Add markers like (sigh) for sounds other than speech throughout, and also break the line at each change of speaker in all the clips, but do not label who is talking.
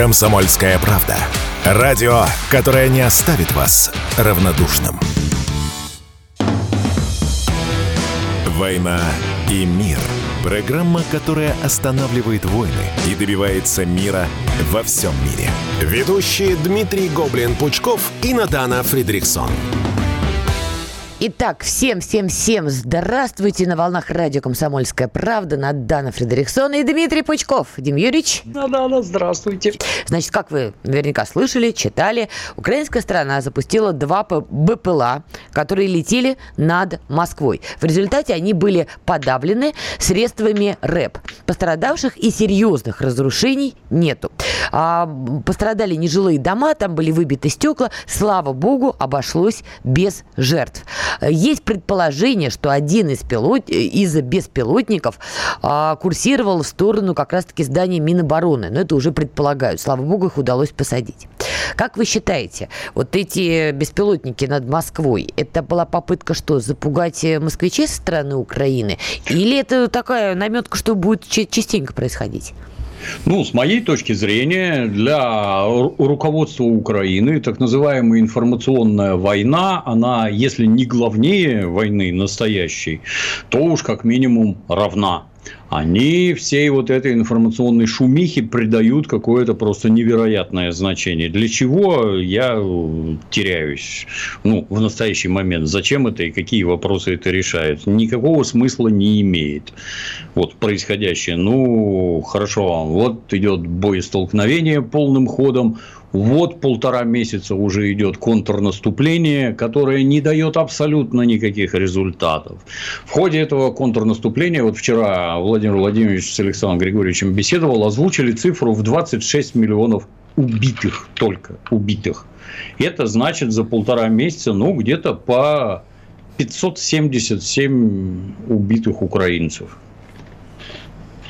Комсомольская правда. Радио, которое не оставит вас равнодушным. «Война и мир». Программа, которая останавливает войны и добивается мира во всем мире. Ведущие Дмитрий Гоблин-Пучков и Надана Фридриксон.
Итак, всем-всем-всем здравствуйте на волнах радио «Комсомольская правда». Надана Фредериксон и Дмитрий Пучков. Дим Юрьевич.
Надана, здравствуйте.
Значит, как вы наверняка слышали, читали, украинская страна запустила два БПЛА, которые летели над Москвой. В результате они были подавлены средствами РЭП. Пострадавших и серьезных разрушений нету. А, пострадали нежилые дома, там были выбиты стекла. Слава богу, обошлось без жертв. Есть предположение, что один из, пилот... из беспилотников а, курсировал в сторону как раз-таки здания Минобороны. Но это уже предполагают. Слава богу, их удалось посадить. Как вы считаете, вот эти беспилотники над Москвой, это была попытка что, запугать москвичей со стороны Украины? Или это такая наметка, что будет частенько происходить?
Ну, с моей точки зрения, для руководства Украины так называемая информационная война, она, если не главнее войны настоящей, то уж как минимум равна они всей вот этой информационной шумихе придают какое-то просто невероятное значение. Для чего я э, теряюсь ну, в настоящий момент? Зачем это и какие вопросы это решает? Никакого смысла не имеет вот происходящее. Ну, хорошо, вот идет боестолкновение полным ходом, вот полтора месяца уже идет контрнаступление, которое не дает абсолютно никаких результатов. В ходе этого контрнаступления, вот вчера Владимир Владимирович с Александром Григорьевичем беседовал, озвучили цифру в 26 миллионов убитых только, убитых. Это значит за полтора месяца, ну, где-то по 577 убитых украинцев.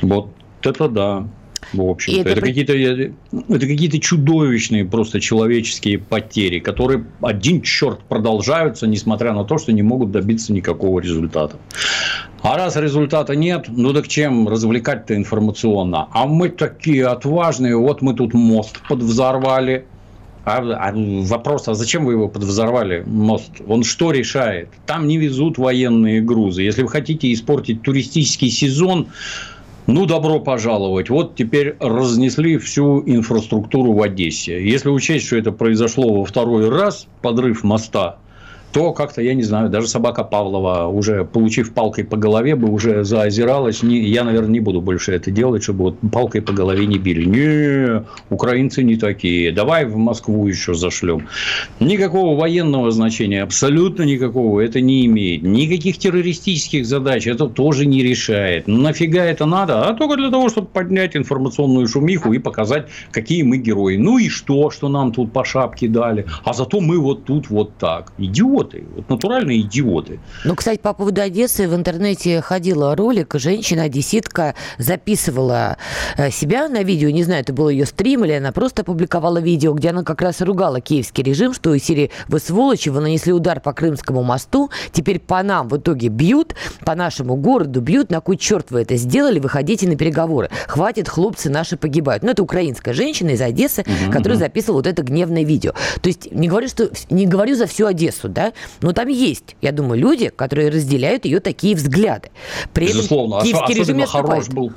Вот это да в общем-то. Это, это какие-то это какие-то чудовищные просто человеческие потери, которые один черт продолжаются, несмотря на то, что не могут добиться никакого результата. А раз результата нет, ну так чем развлекать-то информационно? А мы такие отважные, вот мы тут мост подвзорвали, а, а вопрос, а зачем вы его подвзорвали, мост? Он что решает? Там не везут военные грузы. Если вы хотите испортить туристический сезон, ну, добро пожаловать. Вот теперь разнесли всю инфраструктуру в Одессе. Если учесть, что это произошло во второй раз, подрыв моста, то как-то, я не знаю, даже собака Павлова, уже получив палкой по голове, бы уже заозиралась. Не, я, наверное, не буду больше это делать, чтобы вот палкой по голове не били. Не, украинцы не такие. Давай в Москву еще зашлем. Никакого военного значения, абсолютно никакого это не имеет. Никаких террористических задач это тоже не решает. Ну, нафига это надо? А только для того, чтобы поднять информационную шумиху и показать, какие мы герои. Ну и что, что нам тут по шапке дали. А зато мы вот тут вот так. Идиот идиоты, вот натуральные идиоты.
Ну, кстати, по поводу Одессы в интернете ходила ролик, женщина, одесситка, записывала э, себя на видео, не знаю, это был ее стрим или она просто опубликовала видео, где она как раз ругала киевский режим, что из серии «Вы сволочи, вы нанесли удар по Крымскому мосту, теперь по нам в итоге бьют, по нашему городу бьют, на кой черт вы это сделали, выходите на переговоры, хватит, хлопцы наши погибают». Ну, это украинская женщина из Одессы, угу, которая угу. записывала вот это гневное видео. То есть не говорю, что не говорю за всю Одессу, да, но там есть, я думаю, люди, которые разделяют ее такие взгляды.
При Безусловно, этом киевский режим хорош был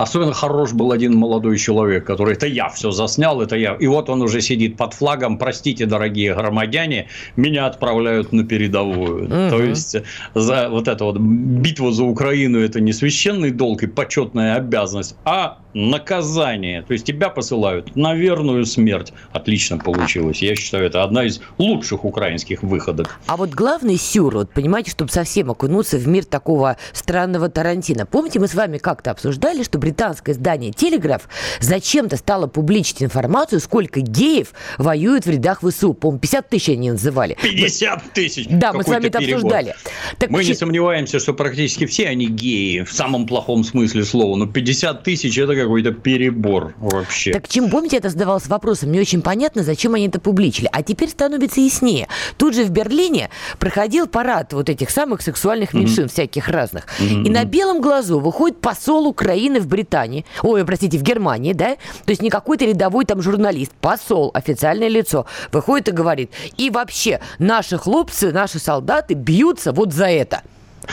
Особенно хорош был один молодой человек, который это я все заснял, это я. И вот он уже сидит под флагом. Простите, дорогие громадяне, меня отправляют на передовую. Угу. То есть за вот эту вот битву за Украину это не священный долг и почетная обязанность, а наказание. То есть тебя посылают на верную смерть. Отлично получилось. Я считаю, это одна из лучших украинских выходок.
А вот главный сюр, вот понимаете, чтобы совсем окунуться в мир такого странного Тарантино. Помните, мы с вами как-то обсуждали, что британское издание «Телеграф» зачем-то стало публичить информацию, сколько геев воюют в рядах ВСУ. По-моему, 50 тысяч они называли.
50 тысяч!
Да, мы с вами это обсуждали.
Так мы не сомневаемся, что практически все они геи, в самом плохом смысле слова. Но 50 тысяч – это какой-то перебор вообще.
Так чем, помните, это задавался вопросом, не очень понятно, зачем они это публичили. А теперь становится яснее. Тут же в Берлине проходил парад вот этих самых сексуальных меньшин, mm-hmm. всяких разных. Mm-hmm. И на белом глазу выходит посол Украины в Британии Британии, ой, простите, в Германии, да, то есть не какой-то рядовой там журналист, посол, официальное лицо, выходит и говорит, и вообще наши хлопцы, наши солдаты бьются вот за это.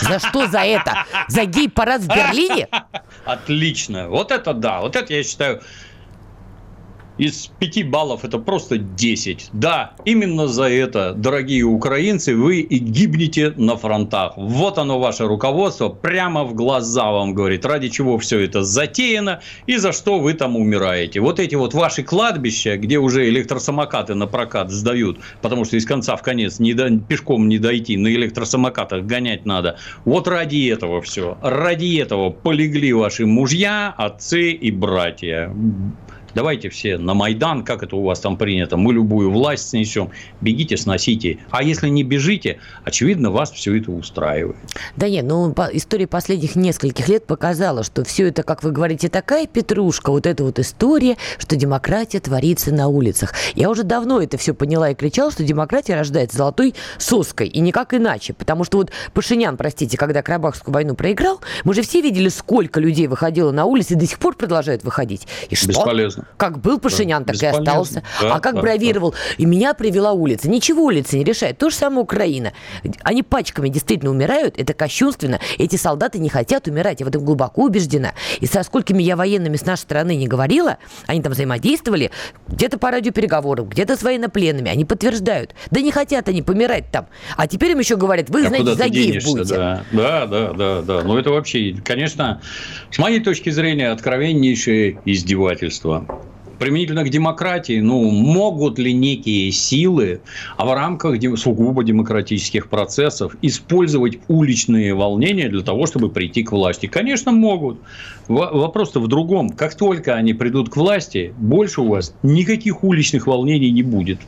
За что за это? За гей-парад в Берлине?
Отлично. Вот это да. Вот это я считаю из 5 баллов это просто 10. Да, именно за это, дорогие украинцы, вы и гибнете на фронтах. Вот оно ваше руководство, прямо в глаза вам говорит, ради чего все это затеяно и за что вы там умираете. Вот эти вот ваши кладбища, где уже электросамокаты на прокат сдают, потому что из конца в конец не до, пешком не дойти, на электросамокатах гонять надо. Вот ради этого все. Ради этого полегли ваши мужья, отцы и братья давайте все на Майдан, как это у вас там принято, мы любую власть снесем, бегите, сносите. А если не бежите, очевидно, вас все это устраивает.
Да нет, ну история последних нескольких лет показала, что все это, как вы говорите, такая петрушка, вот эта вот история, что демократия творится на улицах. Я уже давно это все поняла и кричала, что демократия рождается золотой соской, и никак иначе. Потому что вот Пашинян, простите, когда Карабахскую войну проиграл, мы же все видели, сколько людей выходило на улицы и до сих пор продолжают выходить. И что?
Бесполезно.
Как был Пашинян, да, так и остался. Да, а как да, бравировал. Да. И меня привела улица. Ничего улица не решает. То же самое Украина. Они пачками действительно умирают. Это кощунственно. Эти солдаты не хотят умирать. Я в этом глубоко убеждена. И со сколькими я военными с нашей стороны не говорила, они там взаимодействовали, где-то по радиопереговорам, где-то с военнопленными. Они подтверждают. Да не хотят они помирать там. А теперь им еще говорят, вы, а знаете, за геев будете.
Да. да, да, да, да. Ну, это вообще, конечно, с моей точки зрения, откровеннейшее издевательство применительно к демократии, ну, могут ли некие силы, а в рамках сугубо демократических процессов использовать уличные волнения для того, чтобы прийти к власти? Конечно, могут. Вопрос-то в другом. Как только они придут к власти, больше у вас никаких уличных волнений не будет.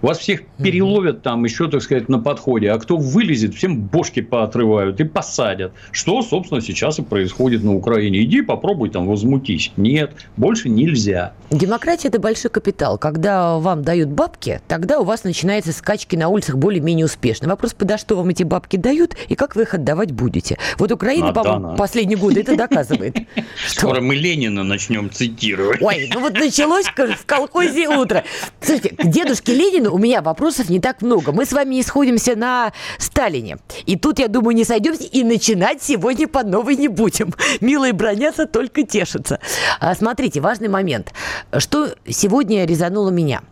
Вас всех переловят там еще, так сказать, на подходе. А кто вылезет, всем бошки поотрывают и посадят. Что, собственно, сейчас и происходит на Украине. Иди попробуй там возмутись. Нет, больше нельзя.
Демократия – это большой капитал. Когда вам дают бабки, тогда у вас начинаются скачки на улицах более-менее успешно. Вопрос, подо что вам эти бабки дают и как вы их отдавать будете. Вот Украина, по-моему, последние годы это доказывает. (laughs)
Скоро мы Ленина начнем цитировать.
Ой, ну вот началось в колхозе утро. Слушайте, к дедушке Ленину у меня вопросов не так много. Мы с вами не сходимся на Сталине. И тут, я думаю, не сойдемся и начинать сегодня по новой не будем. Милые бронятся, только тешатся. А, смотрите, важный момент. Что сегодня резануло меня?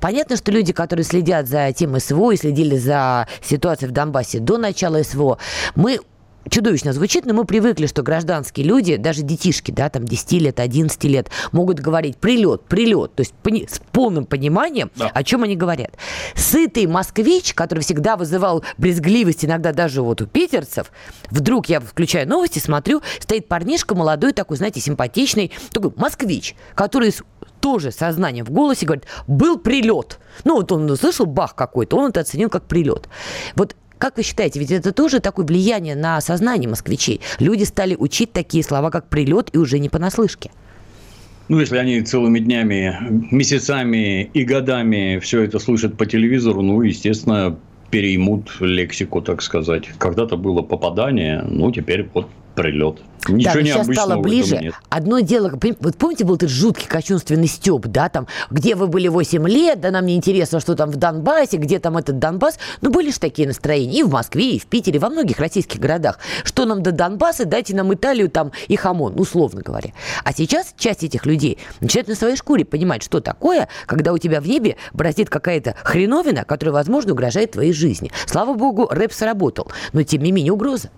Понятно, что люди, которые следят за тем СВО и следили за ситуацией в Донбассе до начала СВО, мы чудовищно звучит, но мы привыкли, что гражданские люди, даже детишки, да, там 10 лет, 11 лет, могут говорить прилет, прилет, то есть пони- с полным пониманием, да. о чем они говорят. Сытый москвич, который всегда вызывал брезгливость иногда даже вот у питерцев, вдруг я включаю новости, смотрю, стоит парнишка молодой, такой, знаете, симпатичный, такой москвич, который с тоже сознанием в голосе говорит, был прилет. Ну, вот он услышал бах какой-то, он это оценил как прилет. Вот как вы считаете, ведь это тоже такое влияние на сознание москвичей? Люди стали учить такие слова, как прилет, и уже не понаслышке.
Ну, если они целыми днями, месяцами и годами все это слышат по телевизору, ну, естественно, переймут лексику, так сказать. Когда-то было попадание, ну, теперь вот прилет.
Ничего да, сейчас стало ближе. Нет. Одно дело, вот помните, был этот жуткий кощунственный стёб, да, там, где вы были 8 лет, да, нам не интересно, что там в Донбассе, где там этот Донбасс. Ну, были же такие настроения и в Москве, и в Питере, во многих российских городах. Что нам до Донбасса, дайте нам Италию там и хамон, условно говоря. А сейчас часть этих людей начинает на своей шкуре понимать, что такое, когда у тебя в небе бороздит какая-то хреновина, которая, возможно, угрожает твоей жизни. Слава богу, рэп сработал, но тем не менее угроза.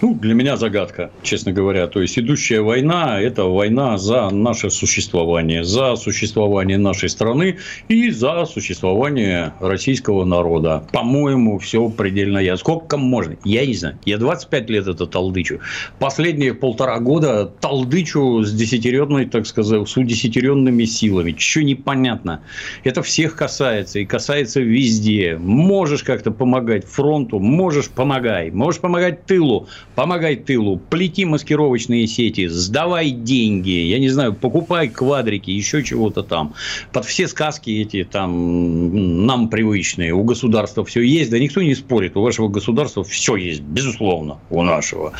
Ну, для меня загадка, честно говоря. То есть, идущая война – это война за наше существование, за существование нашей страны и за существование российского народа. По-моему, все предельно ясно. Сколько можно? Я не знаю. Я 25 лет это толдычу. Последние полтора года толдычу с десятеренной, так сказать, с удесятеренными силами. Что непонятно. Это всех касается и касается везде. Можешь как-то помогать фронту, можешь помогай. Можешь помогать тылу тылу, помогай тылу, плети маскировочные сети, сдавай деньги, я не знаю, покупай квадрики, еще чего-то там. Под все сказки эти там нам привычные. У государства все есть, да никто не спорит, у вашего государства все есть, безусловно, у нашего.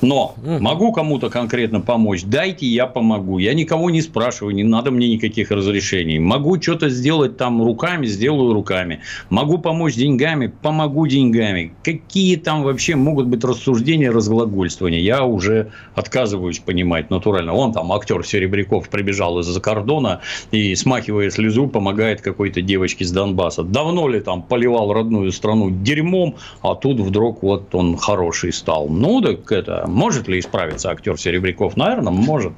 Но могу кому-то конкретно помочь, дайте, я помогу. Я никого не спрашиваю, не надо мне никаких разрешений. Могу что-то сделать там руками, сделаю руками. Могу помочь деньгами, помогу деньгами. Какие там вообще могут быть рассуждения, разглагольствования? Я уже отказываюсь понимать натурально. Он там, актер Серебряков, прибежал из-за кордона и, смахивая слезу, помогает какой-то девочке с Донбасса. Давно ли там поливал родную страну дерьмом, а тут вдруг вот он хороший стал. Ну, так это, может ли исправиться актер Серебряков? Наверное, может.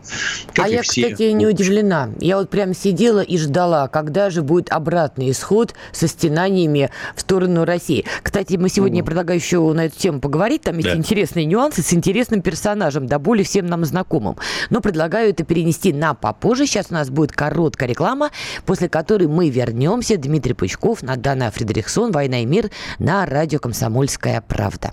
Как а я, все. кстати, не удивлена. Я вот прям сидела и ждала, когда же будет обратный исход со стенаниями в сторону России. Кстати, мы сегодня, я предлагаю еще на эту тему поговорить. Там есть да. интересные нюансы с интересным персонажем, да более всем нам знакомым. Но предлагаю это перенести на попозже. Сейчас у нас будет короткая реклама, после которой мы вернемся. Дмитрий Пучков, Надана Фредериксон, «Война и мир» на радио «Комсомольская правда».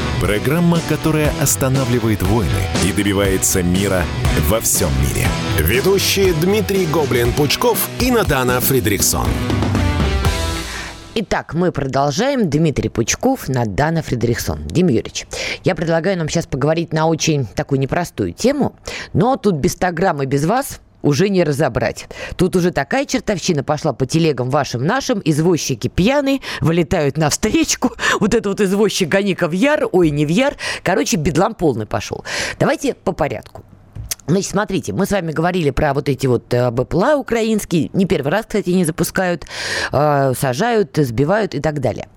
Программа, которая останавливает войны и добивается мира во всем мире. Ведущие Дмитрий Гоблин-Пучков и Надана Фридриксон.
Итак, мы продолжаем. Дмитрий Пучков, Надана Фредериксон. Дим Юрьевич, я предлагаю нам сейчас поговорить на очень такую непростую тему, но тут без 100 грамм и без вас уже не разобрать. Тут уже такая чертовщина пошла по телегам вашим нашим. Извозчики пьяные, вылетают на встречку. (laughs) Вот это вот извозчик Ганика в яр, ой, не в яр. Короче, бедлам полный пошел. Давайте по порядку. Значит, смотрите, мы с вами говорили про вот эти вот э, БПЛА украинские. Не первый раз, кстати, не запускают, э, сажают, сбивают и так далее.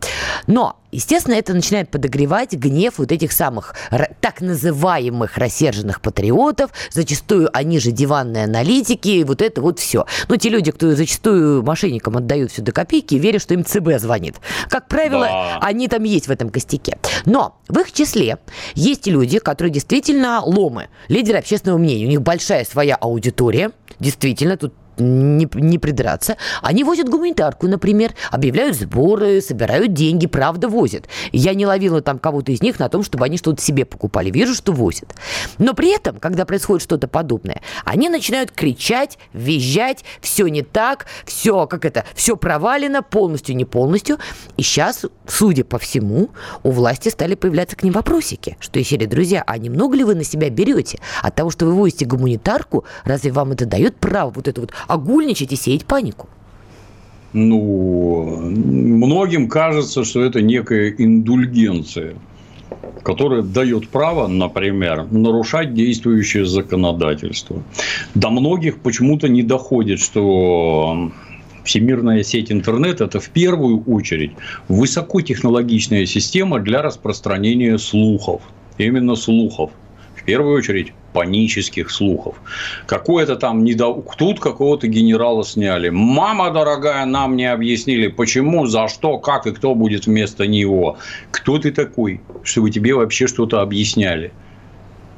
Но Естественно, это начинает подогревать гнев вот этих самых так называемых рассерженных патриотов. Зачастую они же диванные аналитики, вот это вот все. Но те люди, кто зачастую мошенникам отдают все до копейки, верят, что им ЦБ звонит. Как правило, да. они там есть в этом костяке. Но в их числе есть люди, которые действительно ломы, лидеры общественного мнения. У них большая своя аудитория. Действительно, тут не, не придраться. Они возят гуманитарку, например, объявляют сборы, собирают деньги, правда возят. Я не ловила там кого-то из них на том, чтобы они что-то себе покупали. Вижу, что возят. Но при этом, когда происходит что-то подобное, они начинают кричать, визжать, все не так, все, как это, все провалено, полностью, не полностью. И сейчас, судя по всему, у власти стали появляться к ним вопросики, что серии, друзья, а немного ли вы на себя берете от того, что вы возите гуманитарку, разве вам это дает право вот это вот огульничать и сеять панику?
Ну, многим кажется, что это некая индульгенция, которая дает право, например, нарушать действующее законодательство. До многих почему-то не доходит, что всемирная сеть интернет – это в первую очередь высокотехнологичная система для распространения слухов. Именно слухов. Первую очередь панических слухов. Какое-то там недо... тут какого-то генерала сняли. Мама дорогая, нам не объяснили, почему, за что, как и кто будет вместо него. Кто ты такой, чтобы тебе вообще что-то объясняли?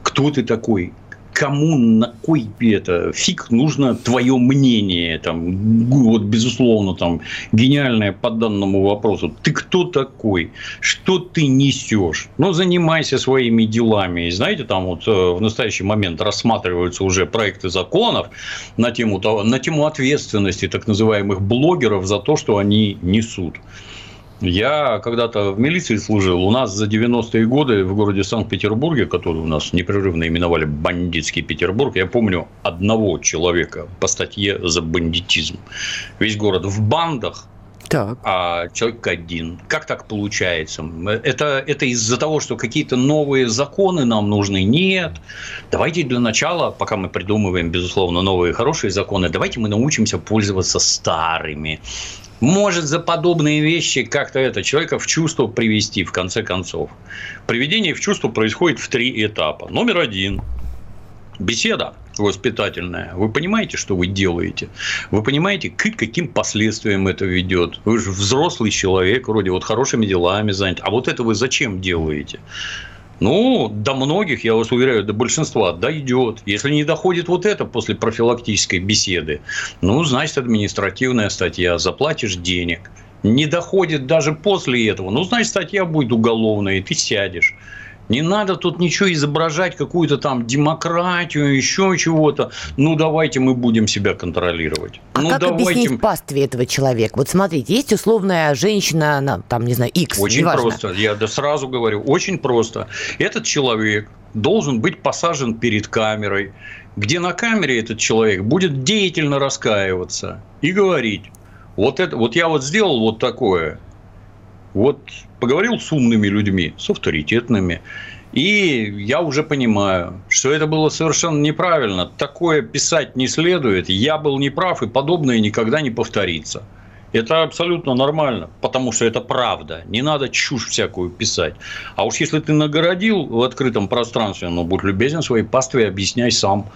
Кто ты такой? Кому на кой это фиг нужно твое мнение, там, вот, безусловно, там, гениальное по данному вопросу. Ты кто такой? Что ты несешь? Ну, занимайся своими делами. И знаете, там вот э, в настоящий момент рассматриваются уже проекты законов на тему, на тему ответственности так называемых блогеров за то, что они несут. Я когда-то в милиции служил. У нас за 90-е годы в городе Санкт-Петербурге, который у нас непрерывно именовали бандитский Петербург, я помню одного человека по статье за бандитизм. Весь город в бандах, так. а человек один. Как так получается? Это, это из-за того, что какие-то новые законы нам нужны? Нет. Давайте для начала, пока мы придумываем, безусловно, новые хорошие законы, давайте мы научимся пользоваться старыми может за подобные вещи как-то это человека в чувство привести, в конце концов. Приведение в чувство происходит в три этапа. Номер один – беседа воспитательная. Вы понимаете, что вы делаете? Вы понимаете, к каким последствиям это ведет? Вы же взрослый человек, вроде вот хорошими делами занят. А вот это вы зачем делаете? Ну, до многих, я вас уверяю, до большинства дойдет. Если не доходит вот это после профилактической беседы, ну, значит, административная статья, заплатишь денег. Не доходит даже после этого, ну, значит, статья будет уголовная, и ты сядешь. Не надо тут ничего изображать, какую-то там демократию, еще чего-то. Ну, давайте мы будем себя контролировать.
А
ну,
как
давайте...
объяснить пастве этого человека? Вот смотрите, есть условная женщина, она, там, не знаю, X,
Очень
неважно.
просто. Я да сразу говорю, очень просто. Этот человек должен быть посажен перед камерой, где на камере этот человек будет деятельно раскаиваться и говорить, вот, это, вот я вот сделал вот такое, вот поговорил с умными людьми, с авторитетными, и я уже понимаю, что это было совершенно неправильно. Такое писать не следует. Я был неправ, и подобное никогда не повторится. Это абсолютно нормально, потому что это правда. Не надо чушь всякую писать. А уж если ты нагородил в открытом пространстве, ну, будь любезен своей пастве, объясняй сам.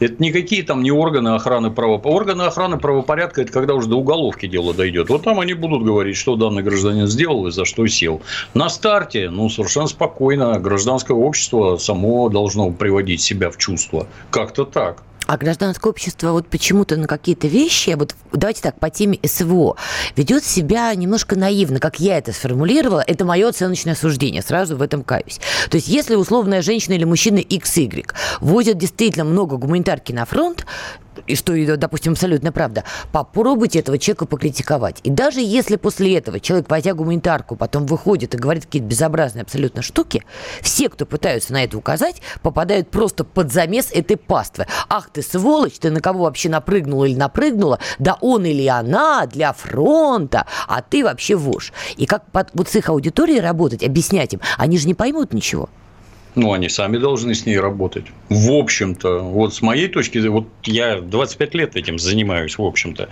Это никакие там не органы охраны правопорядка. Органы охраны правопорядка – это когда уже до уголовки дело дойдет. Вот там они будут говорить, что данный гражданин сделал и за что сел. На старте, ну, совершенно спокойно, гражданское общество само должно приводить себя в чувство. Как-то так.
А гражданское общество вот почему-то на какие-то вещи, вот давайте так, по теме СВО, ведет себя немножко наивно, как я это сформулировала, это мое оценочное суждение, сразу в этом каюсь. То есть, если условная женщина или мужчина XY возят действительно много гуманитарки на фронт, и что, допустим, абсолютно правда, попробуйте этого человека покритиковать. И даже если после этого человек, возя гуманитарку, потом выходит и говорит какие-то безобразные абсолютно штуки, все, кто пытаются на это указать, попадают просто под замес этой паствы. Ах ты сволочь, ты на кого вообще напрыгнула или напрыгнула? Да он или она для фронта, а ты вообще вож. И как под, вот с их аудиторией работать, объяснять им, они же не поймут ничего.
Ну, они сами должны с ней работать. В общем-то, вот с моей точки зрения, вот я 25 лет этим занимаюсь, в общем-то.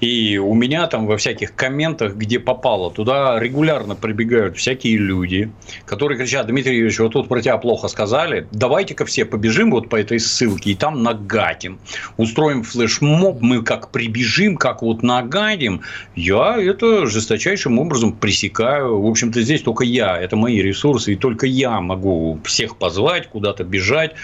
И у меня там во всяких комментах, где попало, туда регулярно прибегают всякие люди, которые кричат, Дмитрий Юрьевич, вот тут про тебя плохо сказали, давайте-ка все побежим вот по этой ссылке и там нагадим. Устроим флешмоб, мы как прибежим, как вот нагадим. Я это жесточайшим образом пресекаю. В общем-то, здесь только я, это мои ресурсы, и только я могу всех позвать, куда-то бежать.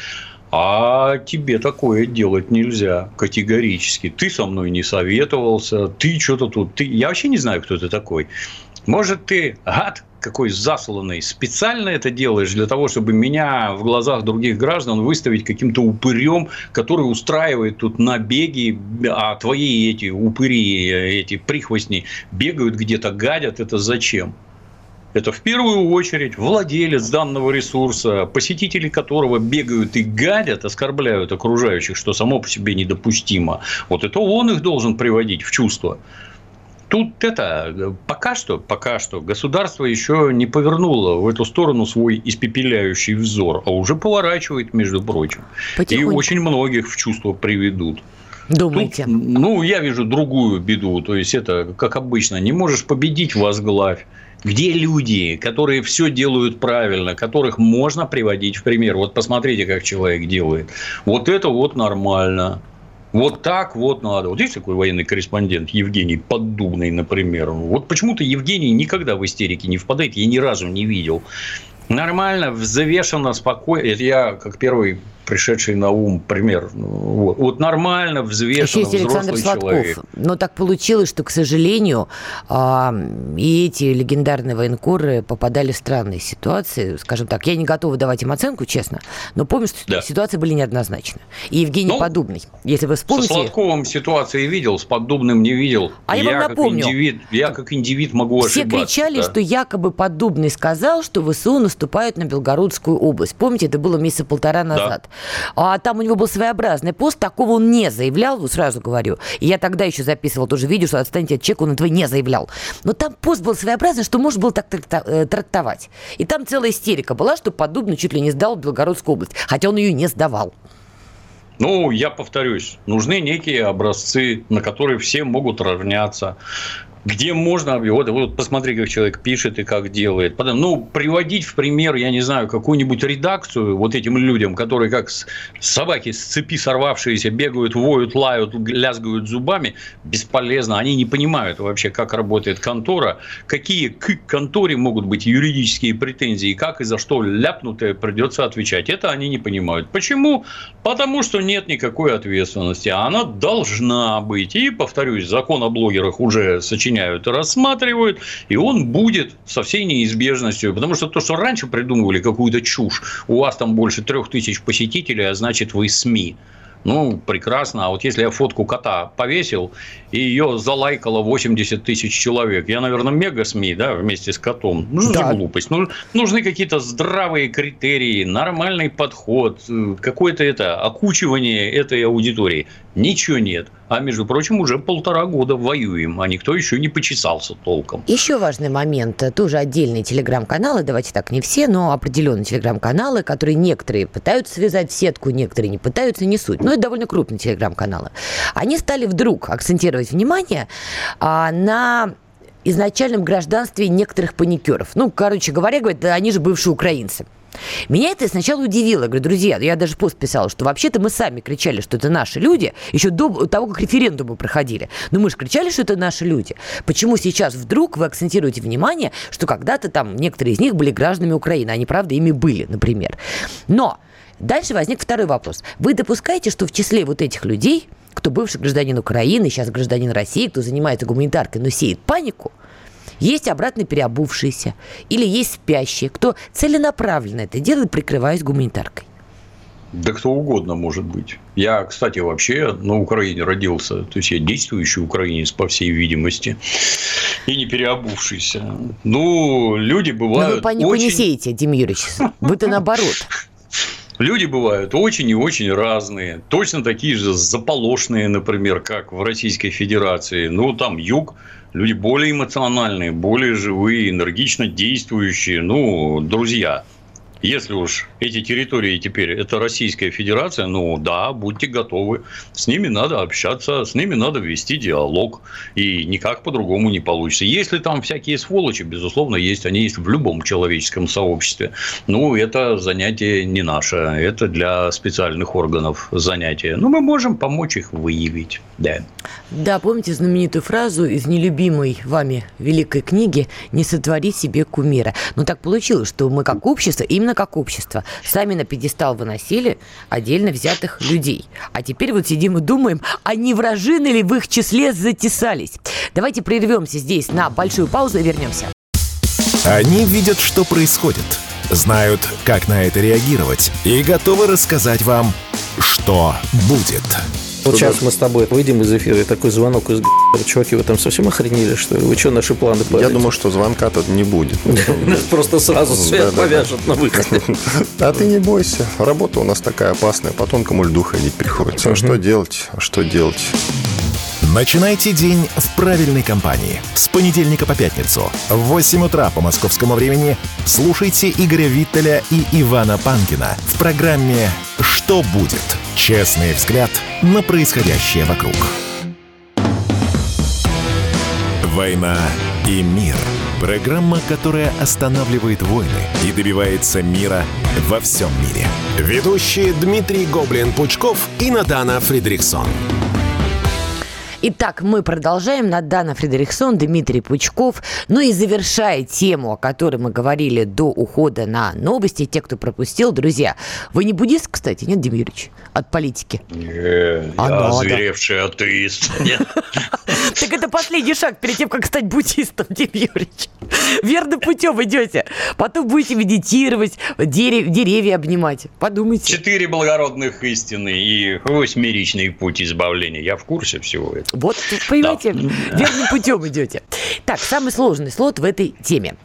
А тебе такое делать нельзя категорически. Ты со мной не советовался, ты что-то тут... Ты... Я вообще не знаю, кто ты такой. Может, ты гад какой засланный, специально это делаешь для того, чтобы меня в глазах других граждан выставить каким-то упырем, который устраивает тут набеги, а твои эти упыри, эти прихвостни бегают где-то, гадят, это зачем? Это в первую очередь владелец данного ресурса, посетители которого бегают и гадят, оскорбляют окружающих, что само по себе недопустимо. Вот это он их должен приводить в чувство. Тут это пока что, пока что государство еще не повернуло в эту сторону свой испепеляющий взор, а уже поворачивает, между прочим. Потихоньку. И очень многих в чувство приведут.
Думаете?
Тут, ну, я вижу другую беду. То есть, это, как обычно, не можешь победить – возглавь. Где люди, которые все делают правильно, которых можно приводить в пример? Вот посмотрите, как человек делает. Вот это вот нормально. Вот так вот надо. Вот есть такой военный корреспондент Евгений Поддубный, например. Вот почему-то Евгений никогда в истерике не впадает. Я ни разу не видел. Нормально, взвешенно, спокойно. Это я как первый пришедший на ум пример. Вот, вот нормально, взвешенно, Еще есть Александр Сладков. человек.
Но так получилось, что, к сожалению, а, и эти легендарные военкоры попадали в странные ситуации. Скажем так, я не готова давать им оценку, честно, но помню, что да. ситуации были неоднозначны. И Евгений ну, Подубный, если вы вспомните...
Со Сладковым ситуации видел, с Подубным не видел.
А я, я вам напомню.
Как индивид, я как индивид могу
Все
ошибаться.
Все кричали, да. что якобы Подубный сказал, что ВСУ наступают на Белгородскую область. Помните, это было месяца полтора назад. Да. А там у него был своеобразный пост, такого он не заявлял, вот сразу говорю. И я тогда еще записывал тоже видео, что отстаньте от человека, он этого не заявлял. Но там пост был своеобразный, что можно было так э, трактовать. И там целая истерика была, что Подобно чуть ли не сдал Белгородскую область, хотя он ее не сдавал.
Ну, я повторюсь, нужны некие образцы, на которые все могут равняться. Где можно, вот, вот посмотри, как человек пишет и как делает. Потом, ну, приводить в пример, я не знаю, какую-нибудь редакцию вот этим людям, которые как собаки с цепи сорвавшиеся бегают, воют, лают, лязгают зубами, бесполезно. Они не понимают вообще, как работает контора, какие к конторе могут быть юридические претензии, как и за что ляпнутое придется отвечать. Это они не понимают. Почему? Потому что нет никакой ответственности. А она должна быть. И, повторюсь, закон о блогерах уже сочиняют и рассматривают, и он будет со всей неизбежностью. Потому что то, что раньше придумывали какую-то чушь, у вас там больше трех тысяч посетителей, а значит вы СМИ. Ну, прекрасно. А вот если я фотку кота повесил, и ее залайкало 80 тысяч человек, я, наверное, мега СМИ, да, вместе с котом. Ну, да. за глупость? Ну, нужны какие-то здравые критерии, нормальный подход, э, какое-то это окучивание этой аудитории. Ничего нет. А между прочим, уже полтора года воюем, а никто еще не почесался толком.
Еще важный момент. Тоже отдельные телеграм-каналы, давайте так, не все, но определенные телеграм-каналы, которые некоторые пытаются связать в сетку, некоторые не пытаются, не суть. Но это довольно крупные телеграм-каналы. Они стали вдруг акцентировать внимание а, на изначальном гражданстве некоторых паникеров. Ну, короче говоря, говорят, они же бывшие украинцы. Меня это сначала удивило. Говорю, друзья, я даже пост писала, что вообще-то мы сами кричали, что это наши люди, еще до того, как референдумы проходили. Но мы же кричали, что это наши люди. Почему сейчас вдруг вы акцентируете внимание, что когда-то там некоторые из них были гражданами Украины, они, правда, ими были, например. Но дальше возник второй вопрос. Вы допускаете, что в числе вот этих людей, кто бывший гражданин Украины, сейчас гражданин России, кто занимается гуманитаркой, но сеет панику – есть обратно переобувшиеся или есть спящие, кто целенаправленно это делает, прикрываясь гуманитаркой.
Да кто угодно может быть. Я, кстати, вообще на Украине родился. То есть, я действующий украинец, по всей видимости. И не переобувшийся. Ну, люди бывают... Но вы
панику очень... не сеете, Дим Юрьевич. Вы-то наоборот.
Люди бывают очень и очень разные. Точно такие же заполошные, например, как в Российской Федерации. Ну, там юг люди более эмоциональные, более живые, энергично действующие, ну, друзья – если уж эти территории теперь это Российская Федерация, ну да, будьте готовы. С ними надо общаться, с ними надо вести диалог. И никак по-другому не получится. Если там всякие сволочи, безусловно, есть. Они есть в любом человеческом сообществе. Ну, это занятие не наше. Это для специальных органов занятие. Но мы можем помочь их выявить. Да.
Да, помните знаменитую фразу из нелюбимой вами великой книги «Не сотвори себе кумира». Но так получилось, что мы как общество именно как общество, сами на пьедестал выносили отдельно взятых людей. А теперь вот сидим и думаем, а не вражины ли в их числе затесались? Давайте прервемся здесь на большую паузу и вернемся.
Они видят, что происходит, знают, как на это реагировать и готовы рассказать вам, что будет.
Вот сейчас мы с тобой выйдем из эфира, и такой звонок из чуваки, вы там совсем охренели, что ли? Вы что, наши планы
Я думаю, что звонка тут не будет. (laughs)
Просто сразу свет повяжет на выходе. (laughs)
А ты не бойся. Работа у нас такая опасная, по тонкому льду ходить приходится. А что делать? А что делать?
Начинайте день в правильной компании. С понедельника по пятницу в 8 утра по московскому времени слушайте Игоря Виттеля и Ивана Панкина в программе «Что будет?» Честный взгляд на происходящее вокруг. «Война и мир» – программа, которая останавливает войны и добивается мира во всем мире. Ведущие Дмитрий Гоблин-Пучков и Надана Фридриксон.
Итак, мы продолжаем. Надана Фредериксон, Дмитрий Пучков. Ну и завершая тему, о которой мы говорили до ухода на новости, те, кто пропустил, друзья, вы не буддист, кстати, нет, Дим Юрьевич, от политики?
Нет, а я озверевший атеист. (laughs) (laughs)
Так это последний шаг перед тем, как стать буддистом, Дим Юрьевич. Верным путем идете. Потом будете медитировать, деревья обнимать. Подумайте.
Четыре благородных истины и восьмеричный путь избавления. Я в курсе всего этого.
Вот, понимаете, да. верным путем идете. Так, самый сложный слот в этой теме.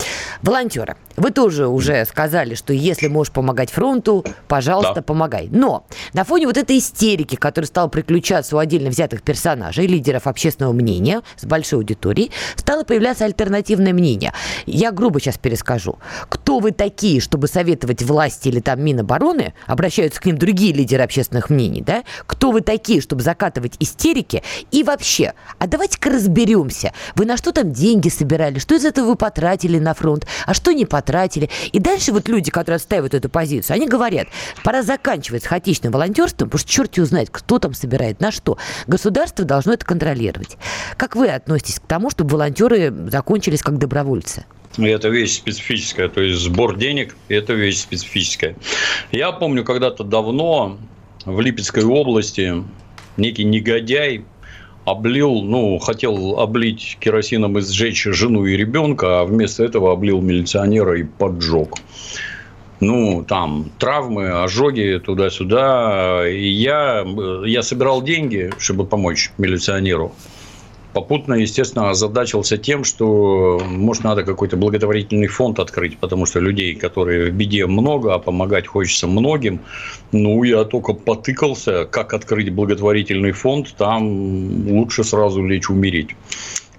Волонтеры. Вы тоже уже сказали, что если можешь помогать фронту, пожалуйста, да. помогай. Но на фоне вот этой истерики, которая стала приключаться у отдельно взятых персонажей, лидеров общественного мнения с большой аудиторией, стало появляться альтернативное мнение. Я грубо сейчас перескажу. Кто вы такие, чтобы советовать власти или там Минобороны, обращаются к ним другие лидеры общественных мнений, да? Кто вы такие, чтобы закатывать истерики? И вообще, а давайте-ка разберемся. Вы на что там деньги собирали? Что из этого вы потратили на фронт? А что не потратили? И дальше вот люди, которые отстаивают эту позицию, они говорят, пора заканчивать с хаотичным волонтерством, потому что черт его знает, кто там собирает, на что. Государство должно это контролировать. Как вы относитесь к тому, чтобы волонтеры закончились как добровольцы?
Это вещь специфическая, то есть сбор денег – это вещь специфическая. Я помню, когда-то давно в Липецкой области некий негодяй облил, ну, хотел облить керосином и сжечь жену и ребенка, а вместо этого облил милиционера и поджег. Ну, там травмы, ожоги туда-сюда. И я, я собирал деньги, чтобы помочь милиционеру попутно, естественно, озадачился тем, что, может, надо какой-то благотворительный фонд открыть, потому что людей, которые в беде много, а помогать хочется многим. Ну, я только потыкался, как открыть благотворительный фонд, там лучше сразу лечь умереть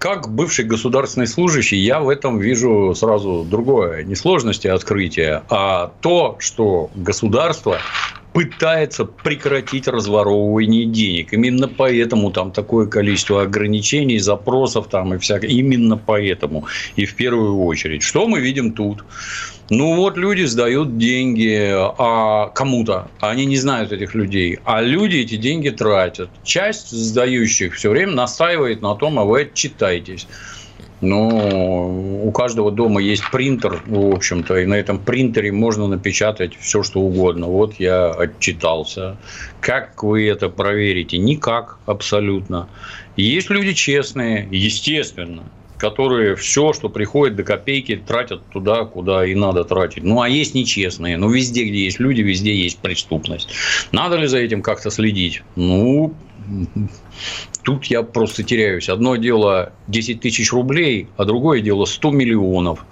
как бывший государственный служащий, я в этом вижу сразу другое. Не сложности открытия, а то, что государство пытается прекратить разворовывание денег. Именно поэтому там такое количество ограничений, запросов там и всякое. Именно поэтому. И в первую очередь. Что мы видим тут? Ну вот люди сдают деньги а кому-то, они не знают этих людей, а люди эти деньги тратят. Часть сдающих все время настаивает на том, а вы отчитайтесь. Но у каждого дома есть принтер, в общем-то, и на этом принтере можно напечатать все, что угодно. Вот я отчитался. Как вы это проверите? Никак, абсолютно. Есть люди честные, естественно, которые все, что приходит до копейки, тратят туда, куда и надо тратить. Ну, а есть нечестные. Ну, везде, где есть люди, везде есть преступность. Надо ли за этим как-то следить? Ну, тут я просто теряюсь. Одно дело 10 тысяч рублей, а другое дело 100 миллионов.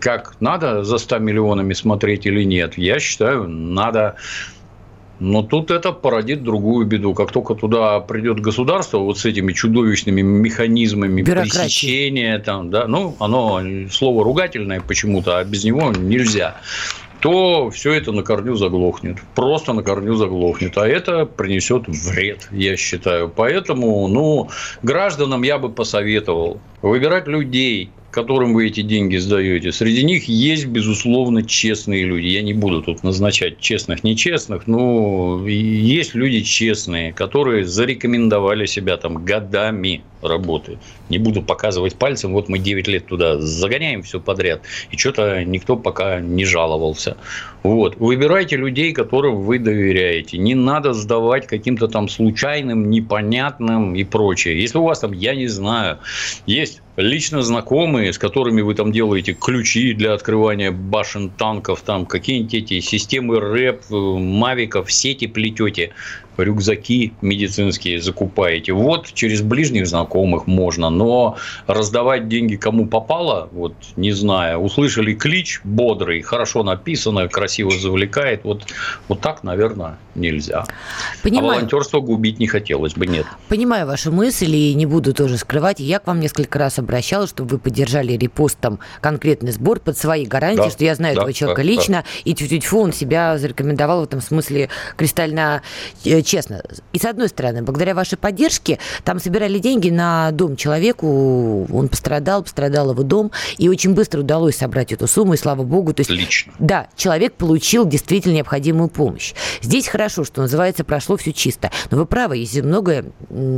Как надо за 100 миллионами смотреть или нет? Я считаю, надо. Но тут это породит другую беду. Как только туда придет государство вот с этими чудовищными механизмами пресечения, там, да, ну, оно слово ругательное почему-то, а без него нельзя то все это на корню заглохнет. Просто на корню заглохнет. А это принесет вред, я считаю. Поэтому, ну, гражданам я бы посоветовал выбирать людей, которым вы эти деньги сдаете. Среди них есть, безусловно, честные люди. Я не буду тут назначать честных, нечестных, но есть люди честные, которые зарекомендовали себя там годами работы. Не буду показывать пальцем, вот мы 9 лет туда загоняем все подряд, и что-то никто пока не жаловался. Вот. Выбирайте людей, которым вы доверяете. Не надо сдавать каким-то там случайным, непонятным и прочее. Если у вас там, я не знаю, есть лично знакомые, с которыми вы там делаете ключи для открывания башен танков, там какие-нибудь эти системы рэп, э, мавиков, сети плетете, рюкзаки медицинские закупаете. Вот через ближних знакомых можно, но раздавать деньги кому попало, вот не знаю, услышали клич бодрый, хорошо написано, красиво завлекает, вот, вот так, наверное, нельзя. Понимаю. А волонтерство губить не хотелось бы, нет.
Понимаю вашу мысль и не буду тоже скрывать. Я к вам несколько раз обращалась, чтобы вы поддержали репостом конкретный сбор под свои гарантии, да, что я знаю да, этого человека да, лично, да. и тю-тю-тю, он себя зарекомендовал в этом смысле кристально э, честно. И с одной стороны, благодаря вашей поддержке, там собирали деньги на дом человеку, он пострадал, пострадал его дом, и очень быстро удалось собрать эту сумму, и слава богу. То есть,
Лично.
Да, человек получил действительно необходимую помощь. Здесь хорошо, что называется, прошло все чисто. Но вы правы, есть много,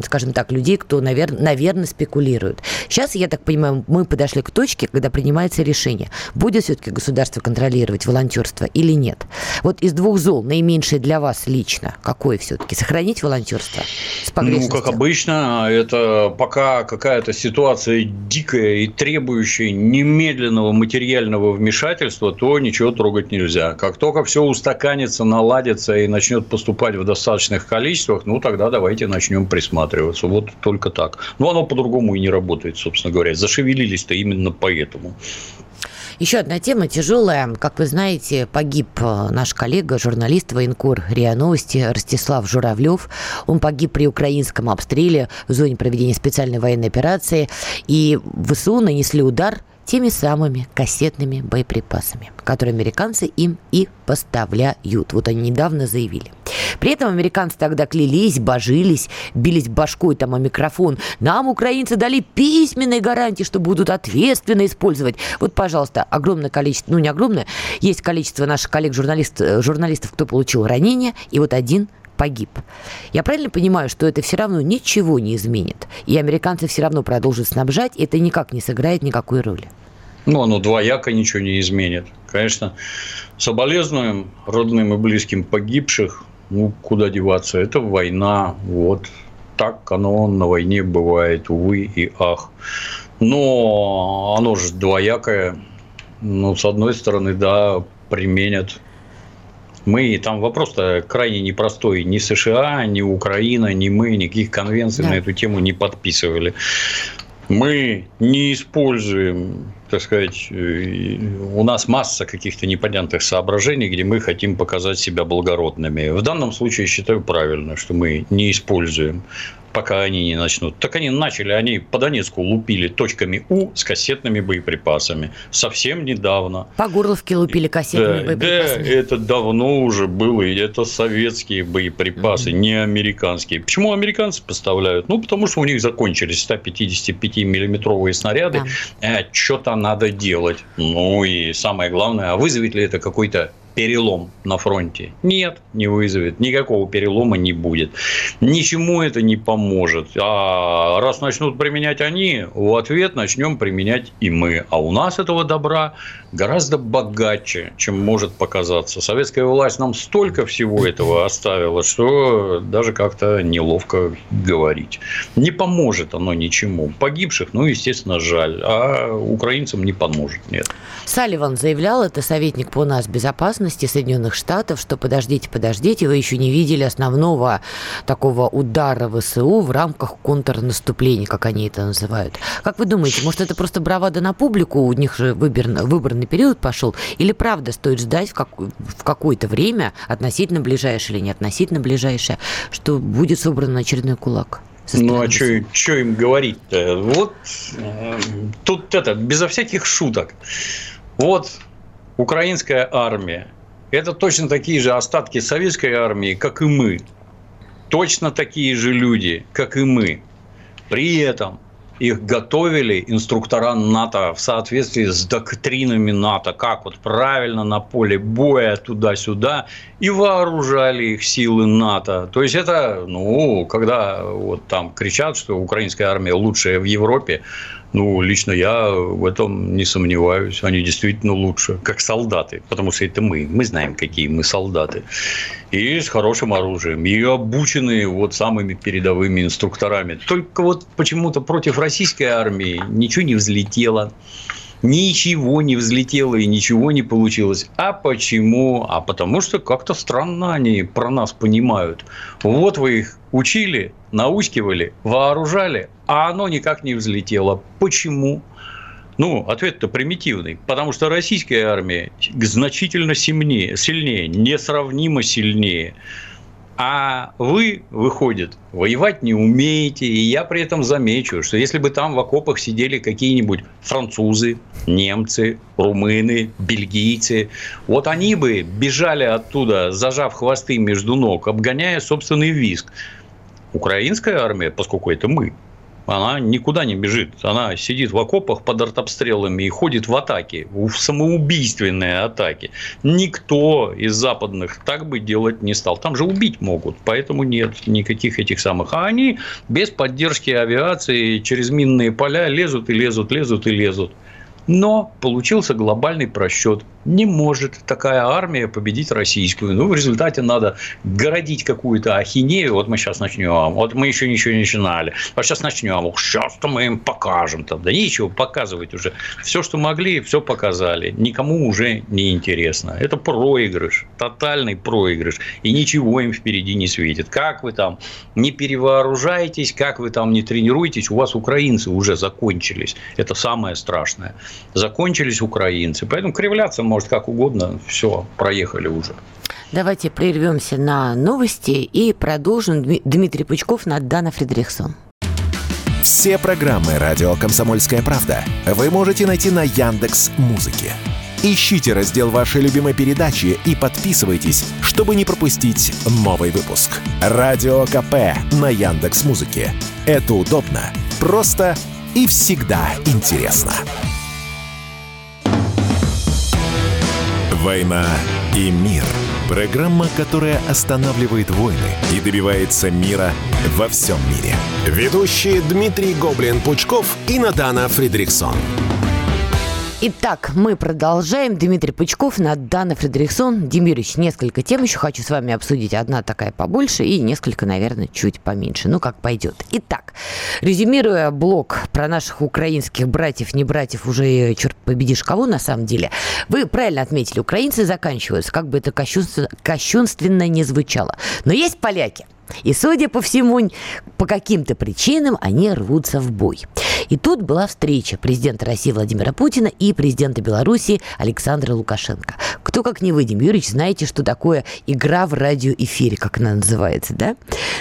скажем так, людей, кто, наверное, наверное спекулирует. Сейчас, я так понимаю, мы подошли к точке, когда принимается решение, будет все-таки государство контролировать волонтерство или нет. Вот из двух зол наименьшее для вас лично, какое все все-таки сохранить волонтерство с
Ну, как обычно, это пока какая-то ситуация дикая и требующая немедленного материального вмешательства, то ничего трогать нельзя. Как только все устаканится, наладится и начнет поступать в достаточных количествах, ну, тогда давайте начнем присматриваться. Вот только так. Но оно по-другому и не работает, собственно говоря. Зашевелились-то именно поэтому.
Еще одна тема тяжелая. Как вы знаете, погиб э, наш коллега, журналист, военкор РИА Новости Ростислав Журавлев. Он погиб при украинском обстреле в зоне проведения специальной военной операции. И ВСУ нанесли удар теми самыми кассетными боеприпасами, которые американцы им и поставляют. Вот они недавно заявили. При этом американцы тогда клялись, божились, бились башкой там о микрофон. Нам украинцы дали письменные гарантии, что будут ответственно использовать. Вот, пожалуйста, огромное количество, ну не огромное, есть количество наших коллег-журналистов, журналистов, кто получил ранения, и вот один погиб. Я правильно понимаю, что это все равно ничего не изменит, и американцы все равно продолжат снабжать, и это никак не сыграет никакой роли?
Ну, оно двояко ничего не изменит. Конечно, соболезнуем родным и близким погибших, ну, куда деваться, это война, вот. Так оно на войне бывает, увы и ах. Но оно же двоякое. Ну, с одной стороны, да, применят мы, там вопрос-то крайне непростой. Ни США, ни Украина, ни мы никаких конвенций да. на эту тему не подписывали. Мы не используем, так сказать, э, у нас масса каких-то непонятных соображений, где мы хотим показать себя благородными. В данном случае считаю правильно, что мы не используем пока они не начнут. Так они начали, они по Донецку лупили точками У с кассетными боеприпасами. Совсем недавно.
По Горловке лупили кассетными да, боеприпасами.
Да, это давно уже было, и это советские боеприпасы, mm-hmm. не американские. Почему американцы поставляют? Ну, потому что у них закончились 155-миллиметровые снаряды, да. э, что-то надо делать. Ну, и самое главное, а вызовет ли это какой-то перелом на фронте? Нет, не вызовет. Никакого перелома не будет. Ничему это не поможет. А раз начнут применять они, в ответ начнем применять и мы. А у нас этого добра гораздо богаче, чем может показаться. Советская власть нам столько всего этого оставила, что даже как-то неловко говорить. Не поможет оно ничему. Погибших, ну, естественно, жаль. А украинцам не поможет, нет.
Салливан заявлял, это советник по нас безопасности Соединенных Штатов, что подождите, подождите, вы еще не видели основного такого удара ВСУ в рамках контрнаступления, как они это называют. Как вы думаете, может, это просто бравада на публику, у них же выборный, выборный период пошел, или правда стоит ждать в, как, в какое-то время, относительно ближайшее или не относительно ближайшее, что будет собран очередной кулак?
Ну, а что им говорить-то? Вот э, тут это, безо всяких шуток. Вот украинская армия. Это точно такие же остатки советской армии, как и мы. Точно такие же люди, как и мы. При этом их готовили инструктора НАТО в соответствии с доктринами НАТО, как вот правильно на поле боя туда-сюда, и вооружали их силы НАТО. То есть это, ну, когда вот там кричат, что украинская армия лучшая в Европе, ну, лично я в этом не сомневаюсь. Они действительно лучше, как солдаты. Потому что это мы. Мы знаем, какие мы солдаты. И с хорошим оружием. И обученные вот самыми передовыми инструкторами. Только вот почему-то против российской армии ничего не взлетело ничего не взлетело и ничего не получилось. А почему? А потому что как-то странно они про нас понимают. Вот вы их учили, наускивали, вооружали, а оно никак не взлетело. Почему? Ну, ответ-то примитивный. Потому что российская армия значительно сильнее, сильнее несравнимо сильнее. А вы, выходит, воевать не умеете. И я при этом замечу, что если бы там в окопах сидели какие-нибудь французы, немцы, румыны, бельгийцы, вот они бы бежали оттуда, зажав хвосты между ног, обгоняя собственный виск. Украинская армия, поскольку это мы, она никуда не бежит. Она сидит в окопах под артобстрелами и ходит в атаки, в самоубийственные атаки. Никто из западных так бы делать не стал. Там же убить могут, поэтому нет никаких этих самых. А они без поддержки авиации через минные поля лезут и лезут, лезут и лезут. Но получился глобальный просчет. Не может такая армия победить российскую. Ну, в результате надо городить какую-то ахинею. Вот мы сейчас начнем. Вот мы еще ничего не начинали. А сейчас начнем. Сейчас-то мы им покажем. Там. Да нечего показывать уже. Все, что могли, все показали. Никому уже не интересно. Это проигрыш. Тотальный проигрыш. И ничего им впереди не светит. Как вы там не перевооружаетесь, как вы там не тренируетесь, у вас украинцы уже закончились. Это самое страшное. Закончились украинцы. Поэтому кривляться может как угодно. Все, проехали уже.
Давайте прервемся на новости и продолжим. Дмитрий Пучков на Дана Фредериксон.
Все программы радио Комсомольская правда вы можете найти на Яндекс Музыке. Ищите раздел вашей любимой передачи и подписывайтесь, чтобы не пропустить новый выпуск. Радио КП на Яндекс Музыке. Это удобно, просто и всегда интересно. «Война и мир» – программа, которая останавливает войны и добивается мира во всем мире. Ведущие Дмитрий Гоблин-Пучков и Надана Фридриксон.
Итак, мы продолжаем. Дмитрий Пучков, Надана Фредериксон. Демирович, несколько тем еще хочу с вами обсудить. Одна такая побольше и несколько, наверное, чуть поменьше. Ну, как пойдет. Итак, резюмируя блок про наших украинских братьев, не братьев, уже, черт победишь кого на самом деле, вы правильно отметили, украинцы заканчиваются, как бы это кощунственно, кощунственно не звучало. Но есть поляки. И, судя по всему, по каким-то причинам они рвутся в бой. И тут была встреча президента России Владимира Путина и президента Беларуси Александра Лукашенко. Кто, как не вы, Дим знаете, что такое игра в радиоэфире, как она называется, да?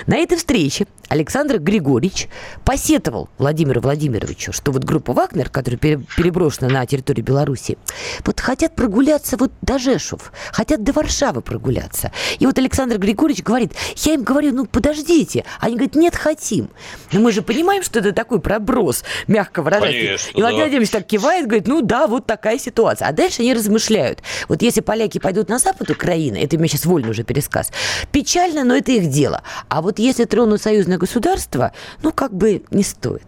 На этой встрече Александр Григорьевич посетовал Владимиру Владимировичу, что вот группа «Вагнер», которая переброшена на территорию Беларуси, вот хотят прогуляться вот до Жешев, хотят до Варшавы прогуляться. И вот Александр Григорьевич говорит, я им говорю, ну подождите. Они говорят, нет, хотим. Но мы же понимаем, что это такой проброс, мягко выражаясь. Конечно, и Владимир да. Владимирович так кивает, говорит, ну да, вот такая ситуация. А дальше они размышляют. Вот если поляки пойдут на запад Украины, это у меня сейчас вольный уже пересказ, печально, но это их дело. А вот если тронут союзное государство, ну как бы не стоит.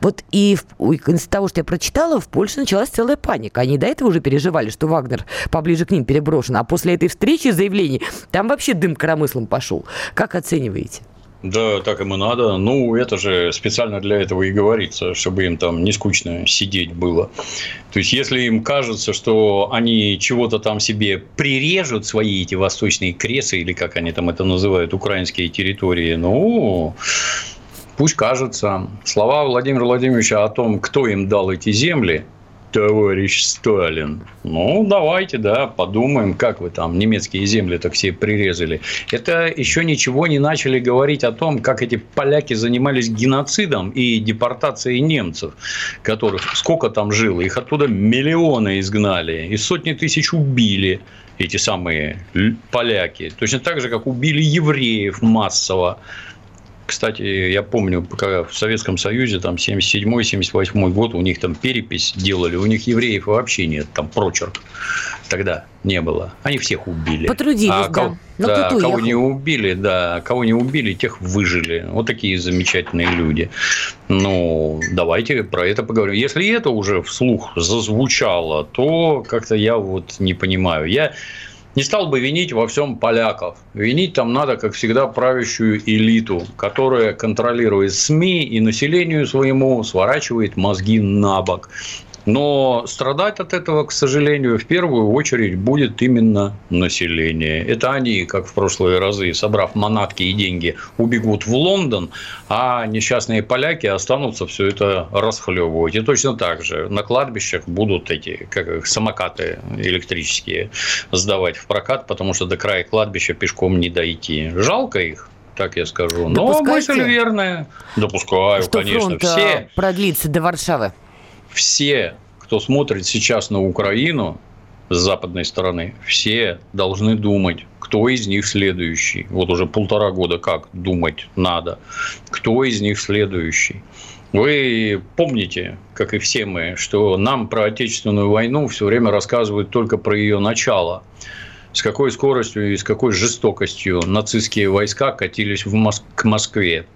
Вот и из того, что я прочитала, в Польше началась целая паника. Они до этого уже переживали, что Вагнер поближе к ним переброшен. А после этой встречи заявлений там вообще дым коромыслом пошел. Как оцениваете?
Да, так им и надо. Ну, это же специально для этого и говорится, чтобы им там не скучно сидеть было. То есть, если им кажется, что они чего-то там себе прирежут, свои эти восточные кресы, или как они там это называют, украинские территории, ну, пусть кажется. Слова Владимира Владимировича о том, кто им дал эти земли, товарищ Сталин. Ну, давайте, да, подумаем, как вы там немецкие земли так все прирезали. Это еще ничего не начали говорить о том, как эти поляки занимались геноцидом и депортацией немцев, которых сколько там жило. Их оттуда миллионы изгнали, и сотни тысяч убили эти самые поляки. Точно так же, как убили евреев массово. Кстати, я помню, когда в Советском Союзе, там, 77-78 год, у них там перепись делали, у них евреев вообще нет, там прочерк тогда не было. Они всех убили.
Потрудились, а
кого,
да.
да кого не убили, да, кого не убили, тех выжили. Вот такие замечательные люди. Ну, давайте про это поговорим. Если это уже вслух зазвучало, то как-то я вот не понимаю. Я не стал бы винить во всем поляков. Винить там надо, как всегда, правящую элиту, которая контролирует СМИ и населению своему сворачивает мозги на бок. Но страдать от этого, к сожалению, в первую очередь будет именно население. Это они, как в прошлые разы, собрав манатки и деньги, убегут в Лондон, а несчастные поляки останутся все это расхлебывать. И точно так же на кладбищах будут эти как их, самокаты электрические сдавать в прокат, потому что до края кладбища пешком не дойти. Жалко их, так я скажу. Но мысль верная. Допускаю,
что
конечно.
Фронт все продлится до Варшавы
все, кто смотрит сейчас на Украину с западной стороны, все должны думать, кто из них следующий. Вот уже полтора года как думать надо, кто из них следующий. Вы помните, как и все мы, что нам про Отечественную войну все время рассказывают только про ее начало. С какой скоростью и с какой жестокостью нацистские войска катились в Моск... к Москве.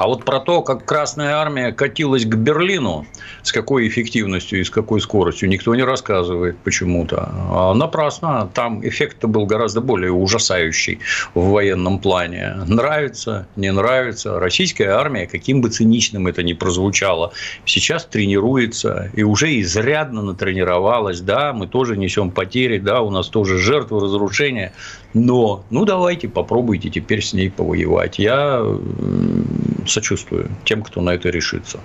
А вот про то, как Красная Армия катилась к Берлину, с какой эффективностью и с какой скоростью, никто не рассказывает почему-то. А напрасно. Там эффект был гораздо более ужасающий в военном плане. Нравится, не нравится. Российская армия, каким бы циничным это ни прозвучало, сейчас тренируется и уже изрядно натренировалась. Да, мы тоже несем потери, да, у нас тоже жертвы разрушения. Но, ну, давайте попробуйте теперь с ней повоевать. Я сочувствую тем, кто на это решится.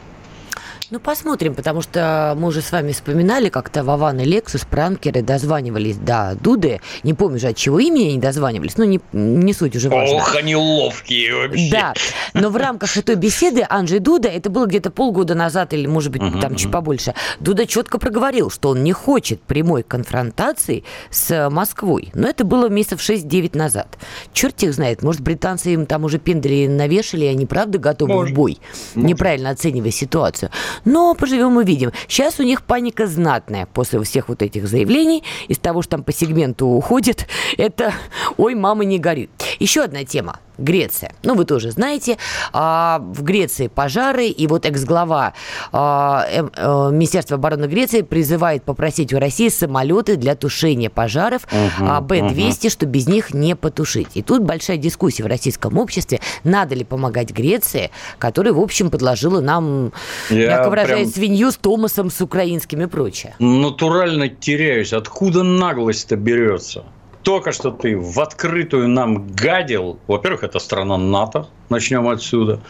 Ну, посмотрим, потому что мы уже с вами вспоминали, как-то Вован и Лексус, пранкеры, дозванивались до Дуды. Не помню же, от чего имени они дозванивались, но не, не суть уже важно.
Ох, они ловкие вообще.
Да, но в рамках этой беседы Анджей Дуда, это было где-то полгода назад или, может быть, uh-huh, там uh-huh. чуть побольше, Дуда четко проговорил, что он не хочет прямой конфронтации с Москвой. Но это было месяцев 6-9 назад. Черт их знает, может, британцы им там уже пендали навешали, и они правда готовы может. в бой, может. неправильно оценивая ситуацию. Но поживем увидим. Сейчас у них паника знатная после всех вот этих заявлений. Из того, что там по сегменту уходит, (laughs) это «Ой, мама, не горит». Еще одна тема. Греция. Ну, вы тоже знаете, а, в Греции пожары, и вот экс-глава а, эм, э, Министерства обороны Греции призывает попросить у России самолеты для тушения пожаров угу, Б-200, угу. что без них не потушить. И тут большая дискуссия в российском обществе, надо ли помогать Греции, которая, в общем, подложила нам, Я мягко выражаясь, прям... свинью с Томасом, с украинским и прочее.
Натурально теряюсь. Откуда наглость-то берется? Только что ты в открытую нам гадил. Во-первых, это страна НАТО, начнем отсюда.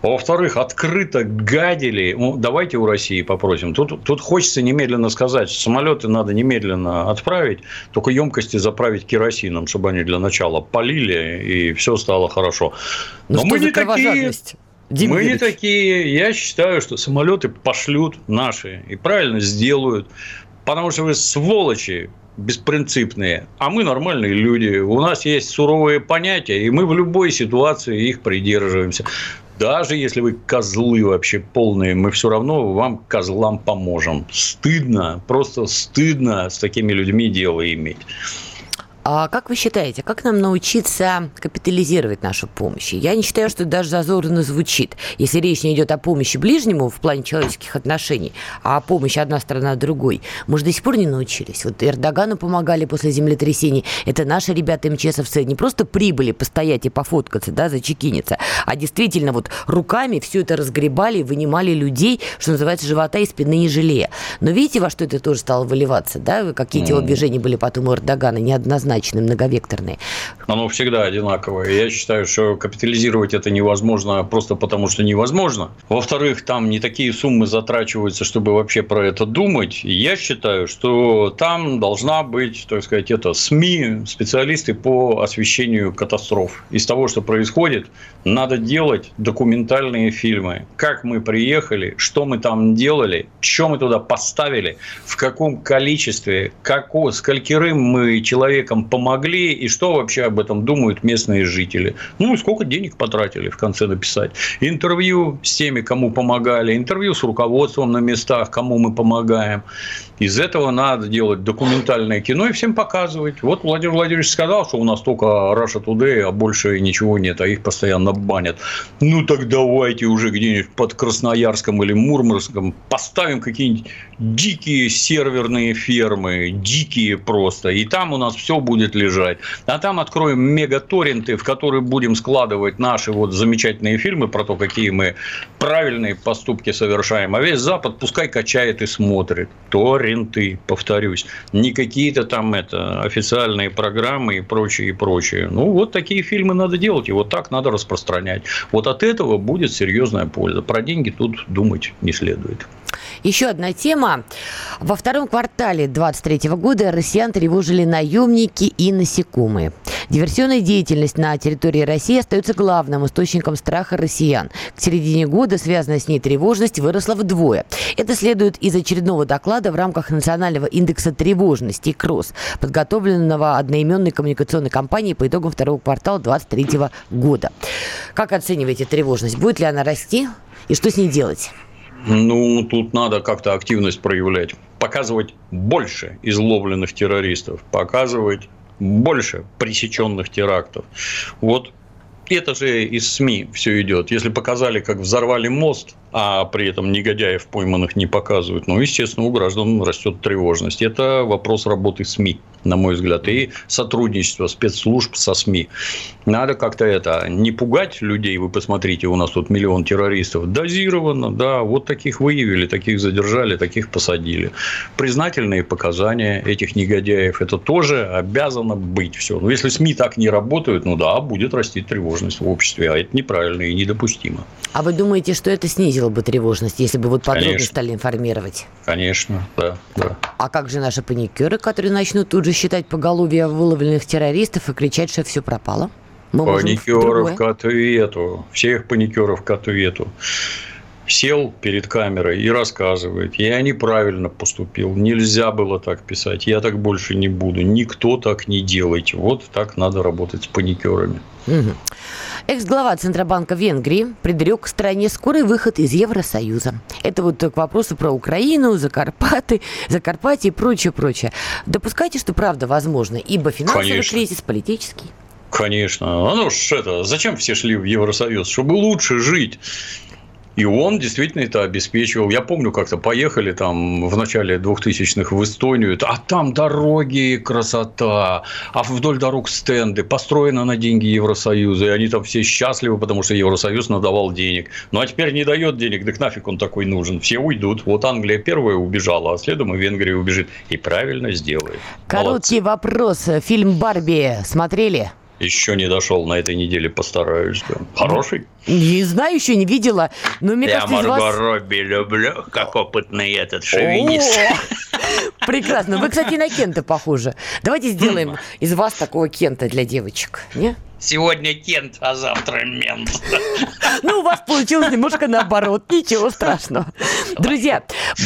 во-вторых, открыто гадили. Ну, давайте у России попросим. Тут, тут хочется немедленно сказать, самолеты надо немедленно отправить, только емкости заправить керосином, чтобы они для начала полили, и все стало хорошо.
Ну, Но мы не такие.
Дим мы не такие. Я считаю, что самолеты пошлют наши и правильно сделают. Потому что вы сволочи беспринципные, а мы нормальные люди. У нас есть суровые понятия, и мы в любой ситуации их придерживаемся. Даже если вы козлы вообще полные, мы все равно вам, козлам, поможем. Стыдно, просто стыдно с такими людьми дело иметь.
А как вы считаете, как нам научиться капитализировать нашу помощь? Я не считаю, что это даже зазорно звучит. Если речь не идет о помощи ближнему в плане человеческих отношений, а о помощи одна страна другой, мы же до сих пор не научились. Вот Эрдогану помогали после землетрясений. Это наши ребята МЧСовцы не просто прибыли постоять и пофоткаться, да, зачекиниться, а действительно вот руками все это разгребали, вынимали людей, что называется, живота и спины не жалея. Но видите, во что это тоже стало выливаться, да? Какие mm. телодвижения были потом у Эрдогана неоднозначно однозначные, многовекторные.
Оно всегда одинаковое. Я считаю, что капитализировать это невозможно просто потому, что невозможно. Во-вторых, там не такие суммы затрачиваются, чтобы вообще про это думать. Я считаю, что там должна быть, так сказать, это СМИ, специалисты по освещению катастроф. Из того, что происходит, надо делать документальные фильмы. Как мы приехали, что мы там делали, что мы туда поставили, в каком количестве, как, сколькерым мы человеком помогли, и что вообще об этом думают местные жители. Ну, и сколько денег потратили в конце написать. Интервью с теми, кому помогали, интервью с руководством на местах, кому мы помогаем. Из этого надо делать документальное кино и всем показывать. Вот Владимир Владимирович сказал, что у нас только Russia Today, а больше ничего нет, а их постоянно банят. Ну, так давайте уже где-нибудь под Красноярском или Мурманском поставим какие-нибудь дикие серверные фермы, дикие просто, и там у нас все будет лежать. А там откроем мегаторренты, в которые будем складывать наши вот замечательные фильмы про то, какие мы правильные поступки совершаем. А весь Запад пускай качает и смотрит. Торренты, повторюсь. Не какие-то там это официальные программы и прочее, и прочее. Ну, вот такие фильмы надо делать, и вот так надо распространять. Вот от этого будет серьезная польза. Про деньги тут думать не следует.
Еще одна тема. Во втором квартале 2023 года россиян тревожили наемники и насекомые. Диверсионная деятельность на территории России остается главным источником страха россиян. К середине года связанная с ней тревожность выросла вдвое. Это следует из очередного доклада в рамках Национального индекса тревожности КРОС, подготовленного одноименной коммуникационной компанией по итогам второго квартала 2023 года. Как оцениваете тревожность? Будет ли она расти? И что с ней делать?
Ну, тут надо как-то активность проявлять. Показывать больше изловленных террористов, показывать больше пресеченных терактов. Вот это же из СМИ все идет. Если показали, как взорвали мост, а при этом негодяев пойманных не показывают, ну, естественно, у граждан растет тревожность. Это вопрос работы СМИ, на мой взгляд, и сотрудничества спецслужб со СМИ. Надо как-то это, не пугать людей, вы посмотрите, у нас тут миллион террористов, дозированно, да, вот таких выявили, таких задержали, таких посадили. Признательные показания этих негодяев, это тоже обязано быть все. Но если СМИ так не работают, ну да, будет расти тревожность в обществе, а это неправильно и недопустимо.
А вы думаете, что это снизило бы тревожность, если бы вот подробно Конечно. стали информировать?
Конечно, да, да.
А как же наши паникеры, которые начнут тут же считать поголовье выловленных террористов и кричать, что все пропало?
Мы паникеров к ответу. Всех паникеров к ответу сел перед камерой и рассказывает, я неправильно поступил, нельзя было так писать, я так больше не буду, никто так не делает. Вот так надо работать с паникерами.
Угу. Экс-глава Центробанка Венгрии предрек стране скорый выход из Евросоюза. Это вот к вопросу про Украину, Закарпаты, Закарпатье и прочее, прочее. Допускайте, что правда возможно, ибо финансовый Конечно. кризис политический.
Конечно. А ну ж это, зачем все шли в Евросоюз? Чтобы лучше жить. И он действительно это обеспечивал. Я помню, как-то поехали там в начале 2000-х в Эстонию, а там дороги, красота, а вдоль дорог стенды, построено на деньги Евросоюза, и они там все счастливы, потому что Евросоюз надавал денег. Ну, а теперь не дает денег, так нафиг он такой нужен. Все уйдут. Вот Англия первая убежала, а следом и Венгрия убежит. И правильно сделает.
Короткий Молодцы. вопрос. Фильм «Барби» смотрели?
Еще не дошел на этой неделе, постараюсь. Да. Хороший?
Не знаю, еще не видела. Но мне
Я
кажется,
Марго вас... Робби люблю, как опытный этот шовинист.
Прекрасно. Вы, кстати, на Кента похожи. Давайте сделаем из вас такого Кента для девочек. Не?
Сегодня Кент, а завтра мент.
Ну, у вас получилось немножко наоборот. Ничего страшного. Друзья,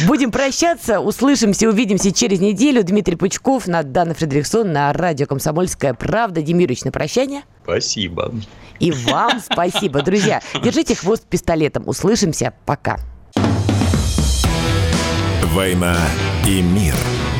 будем прощаться. Услышимся, увидимся через неделю. Дмитрий Пучков, Надана Фредериксон на радио «Комсомольская правда». Демирович, на прощание.
Спасибо.
И вам спасибо. Друзья, держите хвост пистолетом. Услышимся. Пока.
«Война и мир»